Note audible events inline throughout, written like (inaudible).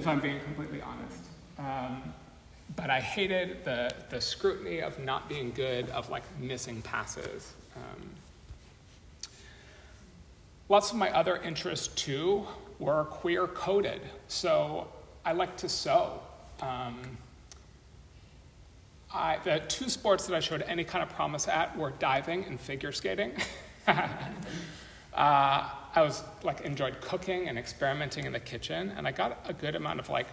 if I'm being completely honest. Um, but I hated the, the scrutiny of not being good, of like missing passes. Um, lots of my other interests too were queer coded. So I like to sew. Um, I, the two sports that I showed any kind of promise at were diving and figure skating. (laughs) uh, I was like enjoyed cooking and experimenting in the kitchen, and I got a good amount of like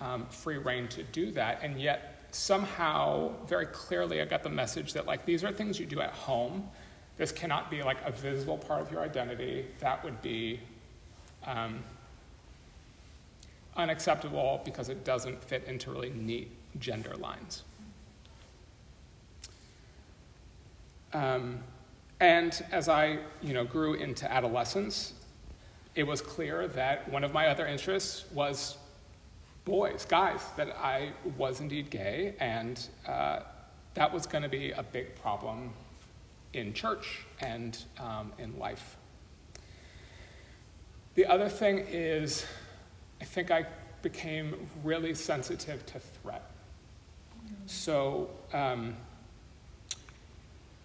um, free reign to do that. And yet somehow, very clearly, I got the message that like these are things you do at home. This cannot be like a visible part of your identity. That would be um, unacceptable because it doesn't fit into really neat gender lines. Um, and as I you know, grew into adolescence, it was clear that one of my other interests was boys, guys, that I was indeed gay, and uh, that was going to be a big problem in church and um, in life. The other thing is, I think I became really sensitive to threat. So, um,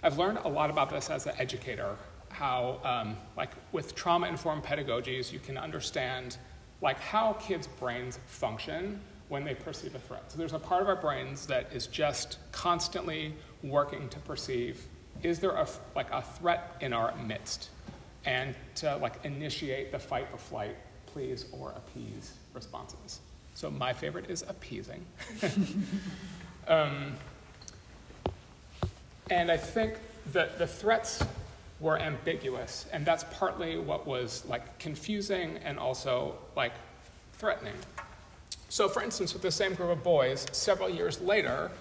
I've learned a lot about this as an educator, how, um, like, with trauma informed pedagogies, you can understand, like, how kids' brains function when they perceive a threat. So, there's a part of our brains that is just constantly working to perceive is there a, like, a threat in our midst? And to, like, initiate the fight or flight, please, or appease responses. So, my favorite is appeasing. (laughs) um, and I think that the threats were ambiguous, and that's partly what was like confusing and also like threatening. So, for instance, with the same group of boys, several years later,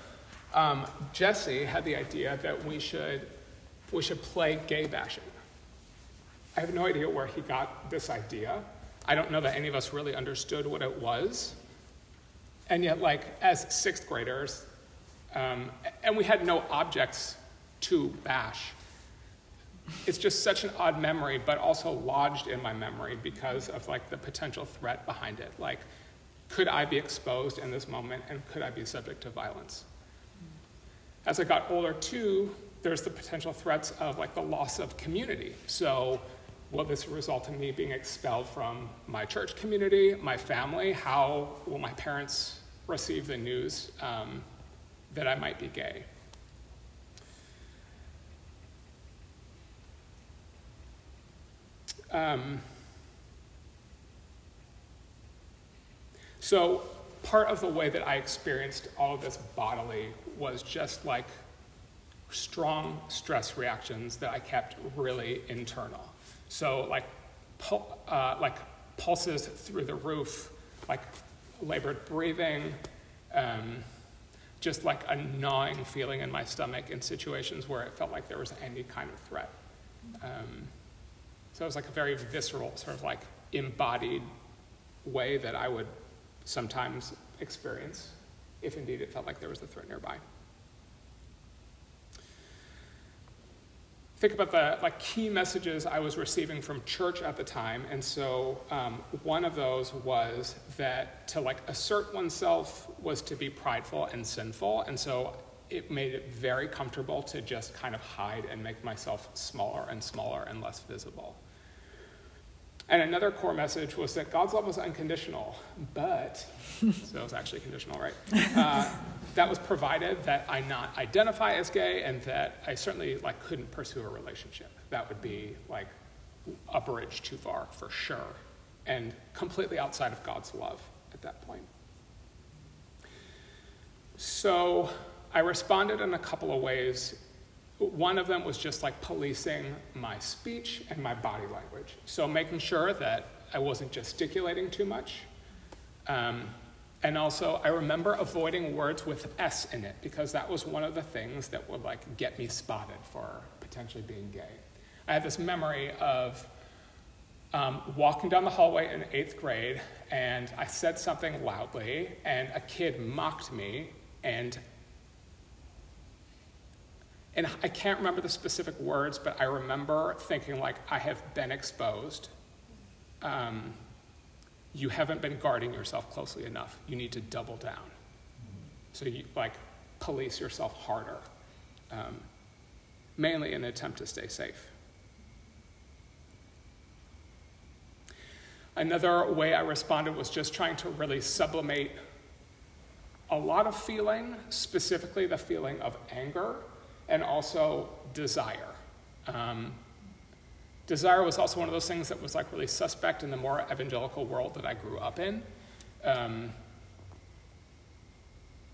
um, Jesse had the idea that we should we should play gay bashing. I have no idea where he got this idea. I don't know that any of us really understood what it was. And yet, like as sixth graders, um, and we had no objects to bash. It's just such an odd memory, but also lodged in my memory because of like the potential threat behind it. Like, could I be exposed in this moment and could I be subject to violence? As I got older too, there's the potential threats of like the loss of community. So will this result in me being expelled from my church community, my family? How will my parents receive the news um, that I might be gay? Um, so, part of the way that I experienced all of this bodily was just like strong stress reactions that I kept really internal. So, like, uh, like pulses through the roof, like labored breathing, um, just like a gnawing feeling in my stomach in situations where it felt like there was any kind of threat. Um, so it was like a very visceral, sort of like embodied way that I would sometimes experience if indeed it felt like there was a threat nearby. Think about the like key messages I was receiving from church at the time, and so um, one of those was that to like assert oneself was to be prideful and sinful, and so it made it very comfortable to just kind of hide and make myself smaller and smaller and less visible. And another core message was that God's love was unconditional, but, (laughs) so it was actually conditional, right? Uh, that was provided that I not identify as gay and that I certainly like couldn't pursue a relationship. That would be like a bridge too far for sure and completely outside of God's love at that point. So I responded in a couple of ways one of them was just like policing my speech and my body language. So making sure that I wasn't gesticulating too much. Um, and also, I remember avoiding words with S in it because that was one of the things that would like get me spotted for potentially being gay. I have this memory of um, walking down the hallway in eighth grade, and I said something loudly, and a kid mocked me, and and I can't remember the specific words, but I remember thinking like I have been exposed. Um, you haven't been guarding yourself closely enough. You need to double down. So you like police yourself harder, um, mainly in an attempt to stay safe. Another way I responded was just trying to really sublimate a lot of feeling, specifically the feeling of anger and also desire. Um, desire was also one of those things that was like really suspect in the more evangelical world that I grew up in. Um,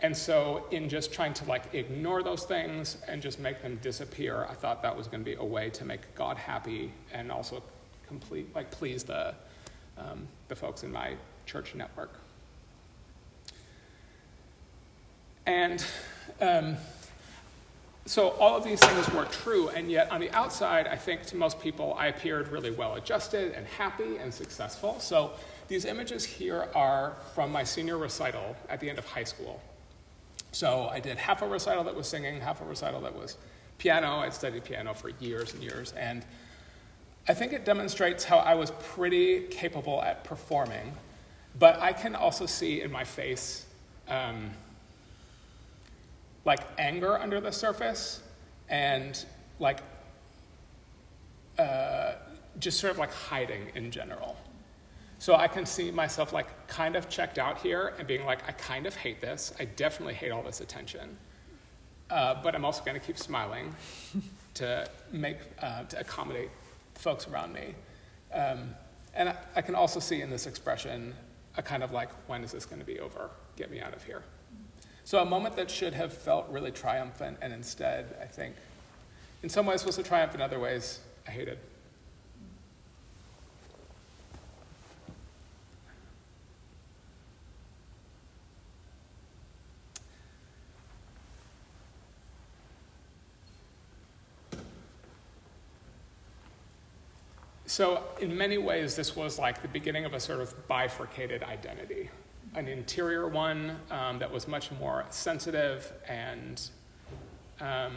and so, in just trying to like ignore those things and just make them disappear, I thought that was going to be a way to make God happy and also complete, like, please the um, the folks in my church network. And um, so all of these things were true, and yet on the outside, I think to most people, I appeared really well adjusted and happy and successful. So these images here are from my senior recital at the end of high school. So I did half a recital that was singing, half a recital that was piano. I'd studied piano for years and years, and I think it demonstrates how I was pretty capable at performing, but I can also see in my face um, like anger under the surface and like uh, just sort of like hiding in general. So I can see myself like kind of checked out here and being like, I kind of hate this. I definitely hate all this attention. Uh, but I'm also going to keep smiling (laughs) to make uh, to accommodate folks around me. Um, and I, I, can also see in this expression a kind of like, when is this going to be over? Get me out of here. So a moment that should have felt really triumphant, and instead, I think, in some ways was a triumph, in other ways, I hated. So, in many ways, this was like the beginning of a sort of bifurcated identity an interior one um, that was much more sensitive and um,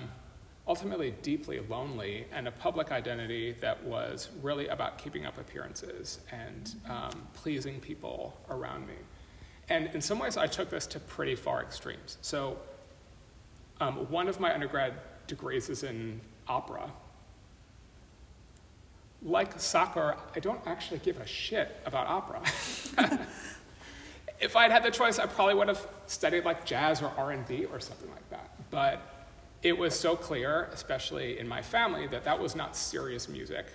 ultimately deeply lonely, and a public identity that was really about keeping up appearances and um, pleasing people around me. And in some ways, I took this to pretty far extremes. So, um, one of my undergrad degrees is in opera, like soccer, I don't actually give a shit about opera. (laughs) if I'd had the choice, I probably would have studied like jazz or R&B or something like that. But it was so clear, especially in my family, that that was not serious music.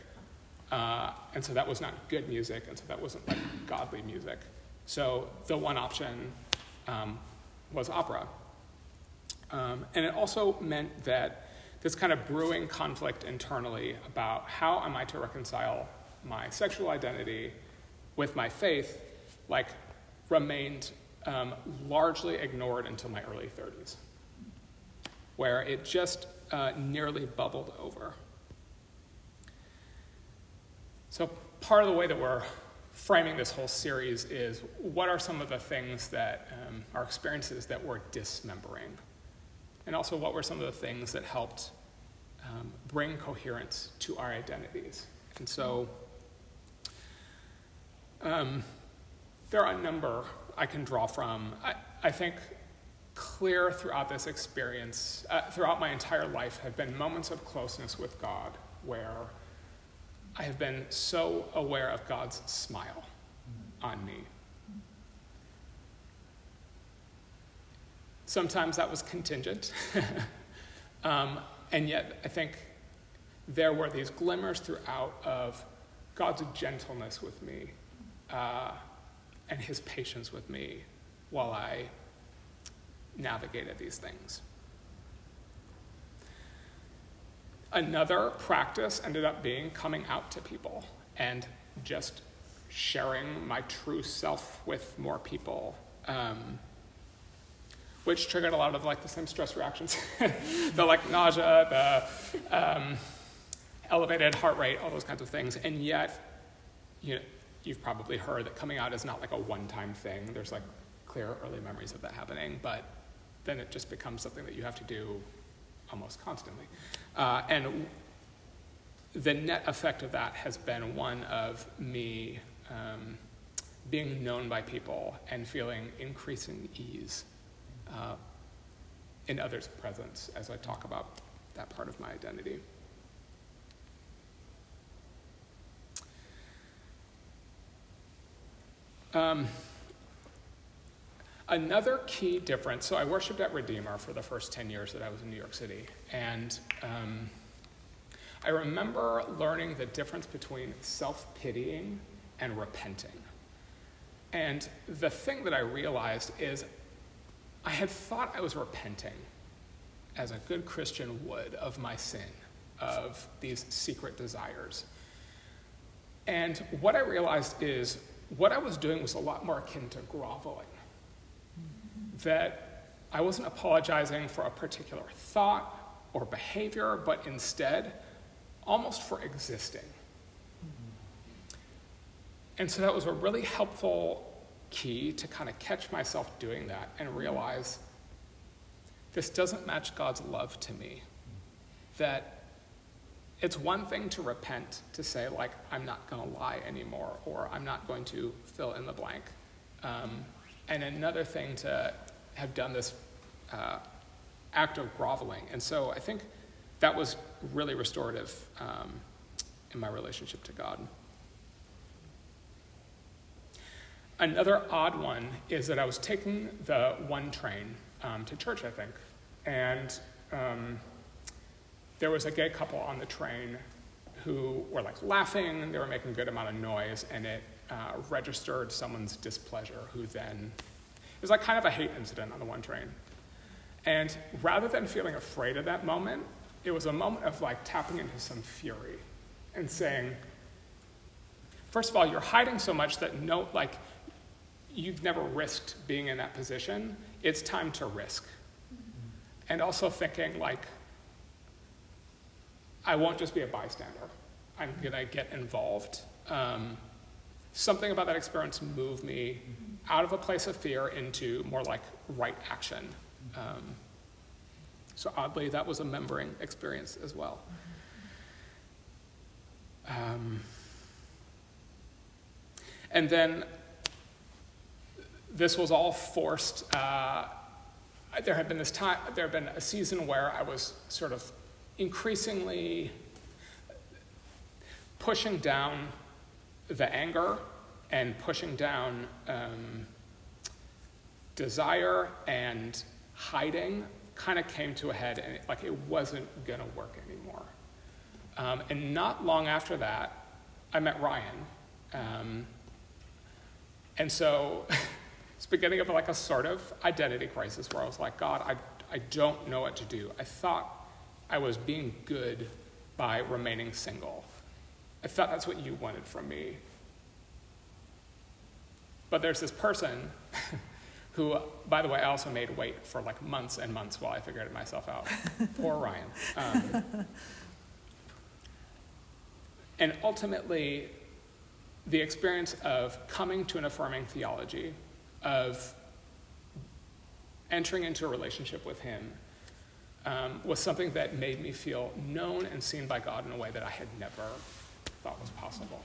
Uh, and so that was not good music, and so that wasn't like godly music. So the one option um, was opera. Um, and it also meant that this kind of brewing conflict internally about how am I to reconcile my sexual identity with my faith, like, remained um, largely ignored until my early 30s, where it just uh, nearly bubbled over. So, part of the way that we're framing this whole series is what are some of the things that um, are experiences that we're dismembering? And also, what were some of the things that helped um, bring coherence to our identities. And so um, there are a number I can draw from. I, I think clear throughout this experience, uh, throughout my entire life, have been moments of closeness with God where I have been so aware of God's smile on me. Sometimes that was contingent. (laughs) um, and yet, I think there were these glimmers throughout of God's gentleness with me uh, and his patience with me while I navigated these things. Another practice ended up being coming out to people and just sharing my true self with more people. Um, which triggered a lot of like the same stress reactions, (laughs) the like nausea, the um, elevated heart rate, all those kinds of things. And yet, you know, you've probably heard that coming out is not like a one-time thing. There's like clear early memories of that happening, but then it just becomes something that you have to do almost constantly. Uh, and the net effect of that has been one of me um, being known by people and feeling increasing ease uh, in others' presence as I talk about that part of my identity. Um, another key difference so, I worshiped at Redeemer for the first 10 years that I was in New York City. And um, I remember learning the difference between self pitying and repenting. And the thing that I realized is I had thought I was repenting as a good Christian would of my sin, of these secret desires. And what I realized is what I was doing was a lot more akin to groveling. That I wasn't apologizing for a particular thought or behavior, but instead, almost for existing. And so that was a really helpful key to kind of catch myself doing that and realize this doesn't match God's love to me. That it's one thing to repent, to say, like, I'm not going to lie anymore, or I'm not going to fill in the blank. Um, and another thing to have done this uh, act of groveling. And so I think that was really restorative um, in my relationship to God. Another odd one is that I was taking the one train um, to church, I think, and um, there was a gay couple on the train who were like laughing, and they were making a good amount of noise, and it uh, registered someone's displeasure, who then it was like kind of a hate incident on the one train. And rather than feeling afraid of that moment, it was a moment of like tapping into some fury and saying, first of all, you're hiding so much that no, like, you've never risked being in that position. It's time to risk. And also thinking, like, I won't just be a bystander. I'm to get involved. Um, something about that experience moved me out of a place of fear into more like right action. Um, so oddly, that was a membering experience as well. Um, and then this was all forced. Uh, there had been this time. There had been a season where I was sort of increasingly pushing down the anger and pushing down um, desire and hiding kind of came to a head and it, like it wasn't going to work anymore. Um, and not long after that i met ryan. Um, and so (laughs) it's beginning of like a sort of identity crisis where i was like god I, I don't know what to do. I thought I was being good by remaining single. I thought that's what you wanted from me. But there's this person (laughs) who, by the way, I also made wait for like months and months while I figured it myself out. (laughs) Poor Ryan. Um, and ultimately, the experience of coming to an affirming theology, of entering into a relationship with him, um, was something that made me feel known and seen by God in a way that I had never thought was possible.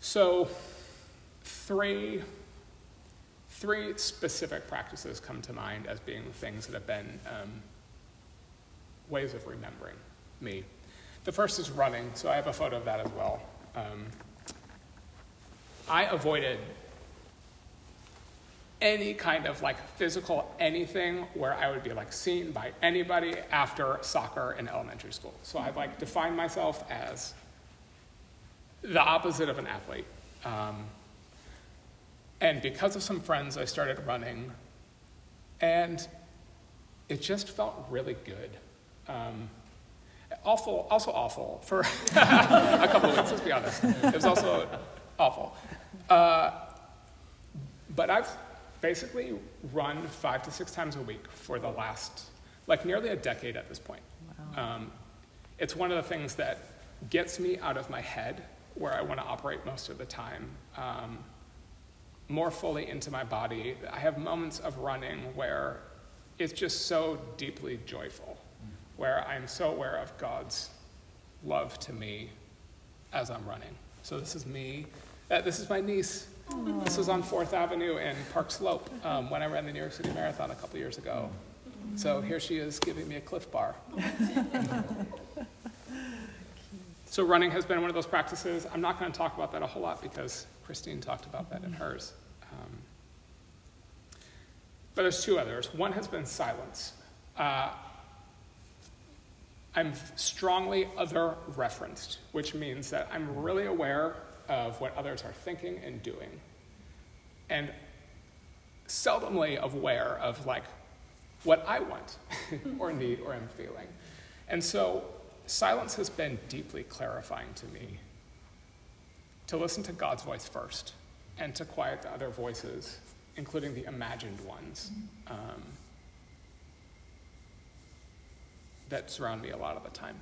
So, three, three specific practices come to mind as being things that have been um, ways of remembering me. The first is running, so I have a photo of that as well. Um, I avoided any kind of like physical anything where I would be like seen by anybody after soccer in elementary school. So I've like defined myself as the opposite of an athlete. Um, and because of some friends, I started running, and it just felt really good. Um, awful, also awful for (laughs) a couple of weeks, let's be honest. It was also awful. Uh, but I've basically run five to six times a week for the last, like nearly a decade at this point. Wow. Um, it's one of the things that gets me out of my head where I want to operate most of the time, um, more fully into my body. I have moments of running where it's just so deeply joyful, where I'm so aware of God's love to me as I'm running. So this is me. Uh, this is my niece. Aww. This was on Fourth Avenue in Park Slope um, when I ran the New York City Marathon a couple years ago. So here she is giving me a Clif Bar. so running has been one of those practices. I'm not going to talk about that a whole lot because Christine talked about that in hers. Um, but there's two others. One has been silence. Uh, I'm strongly other referenced, which means that I'm really aware of what others are thinking and doing, and seldomly aware of like what I want (laughs) or need or am feeling. And so silence has been deeply clarifying to me to listen to God's voice first and to quiet the other voices, including the imagined ones. Um, that surround me a lot of the time.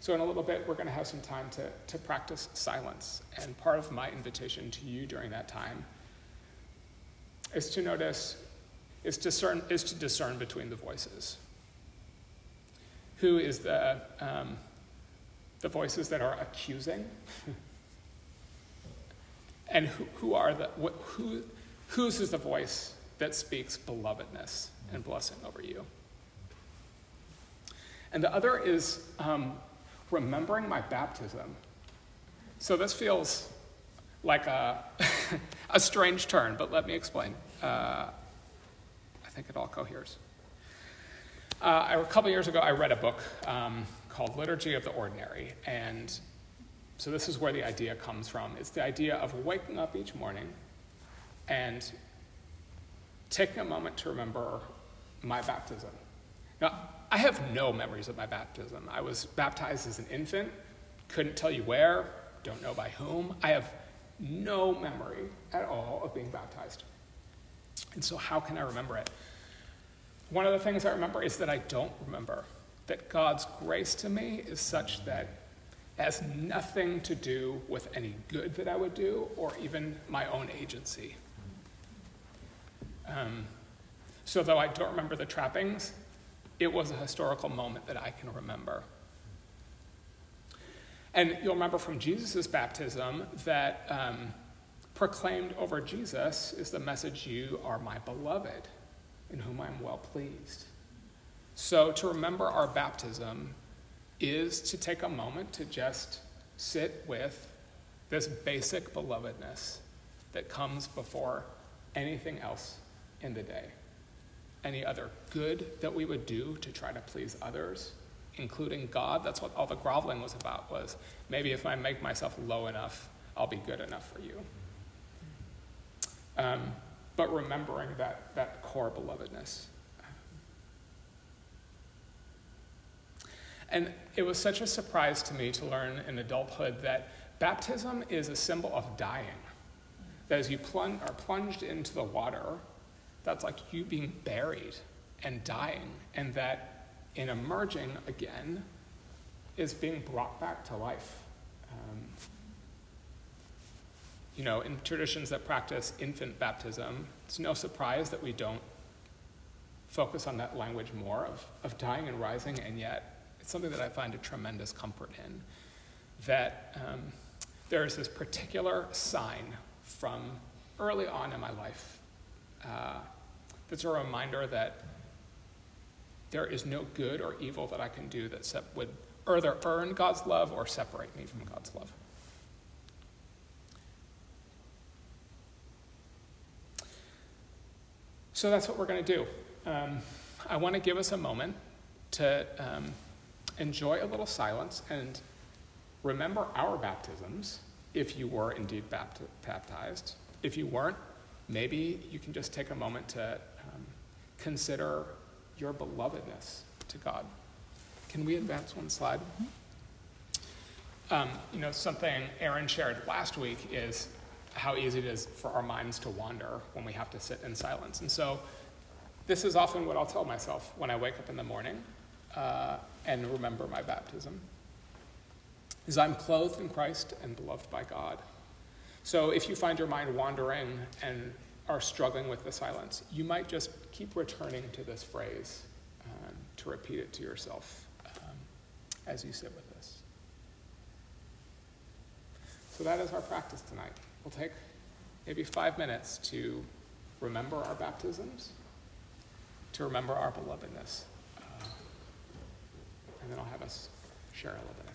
So, in a little bit, we're going to have some time to, to practice silence. And part of my invitation to you during that time is to notice, is, discern, is to discern between the voices. Who is the, um, the voices that are accusing? (laughs) and who, who are the, who, whose is the voice that speaks belovedness and blessing over you? And the other is um, remembering my baptism. So this feels like a, (laughs) a strange turn, but let me explain. Uh, I think it all coheres. Uh, a couple years ago, I read a book um, called Liturgy of the Ordinary, and so this is where the idea comes from. It's the idea of waking up each morning and taking a moment to remember my baptism. Now, I have no memories of my baptism. I was baptized as an infant, couldn't tell you where, don't know by whom. I have no memory at all of being baptized. And so, how can I remember it? One of the things I remember is that I don't remember that God's grace to me is such that it has nothing to do with any good that I would do or even my own agency. Um, so, though I don't remember the trappings, it was a historical moment that I can remember. And you'll remember from Jesus' baptism that um, proclaimed over Jesus is the message You are my beloved, in whom I am well pleased. So to remember our baptism is to take a moment to just sit with this basic belovedness that comes before anything else in the day any other good that we would do to try to please others, including God. That's what all the groveling was about was maybe if I make myself low enough, I'll be good enough for you. Um, but remembering that, that core belovedness. And it was such a surprise to me to learn in adulthood that baptism is a symbol of dying. That as you are plunged into the water, that's like you being buried and dying, and that in emerging again is being brought back to life. Um, you know, in traditions that practice infant baptism, it's no surprise that we don't focus on that language more of, of dying and rising, and yet it's something that I find a tremendous comfort in. That um, there is this particular sign from early on in my life uh, it's a reminder that there is no good or evil that I can do that would either earn God's love or separate me from God's love. So that's what we're going to do. Um, I want to give us a moment to um, enjoy a little silence and remember our baptisms if you were indeed baptized. If you weren't, maybe you can just take a moment to consider your belovedness to God. Can we advance one slide? Um, you know, something Aaron shared last week is how easy it is for our minds to wander when we have to sit in silence. And so, this is often what I'll tell myself when I wake up in the morning uh, and remember my baptism. Is I'm clothed in Christ and beloved by God. So if you find your mind wandering and are struggling with the silence, you might just keep returning to this phrase um, to repeat it to yourself um, as you sit with this. So that is our practice tonight. We'll take maybe five minutes to remember our baptisms, to remember our belovedness, uh, and then I'll have us share a little bit.